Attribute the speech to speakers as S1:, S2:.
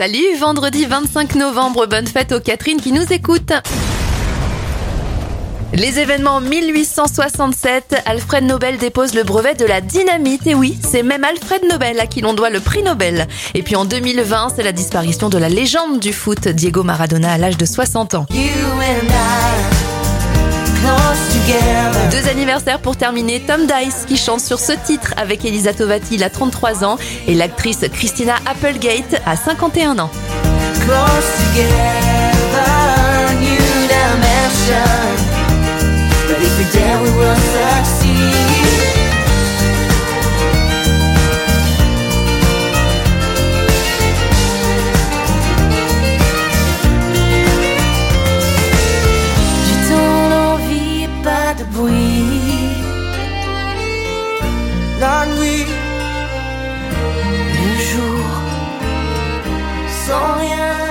S1: Salut, vendredi 25 novembre, bonne fête aux Catherine qui nous écoutent. Les événements 1867, Alfred Nobel dépose le brevet de la dynamite. Et oui, c'est même Alfred Nobel à qui l'on doit le prix Nobel. Et puis en 2020, c'est la disparition de la légende du foot, Diego Maradona, à l'âge de 60 ans. Pour terminer, Tom Dice qui chante sur ce titre avec Elisa Tovati, il a 33 ans, et l'actrice Christina Applegate a 51 ans.
S2: de bruit. sonhar.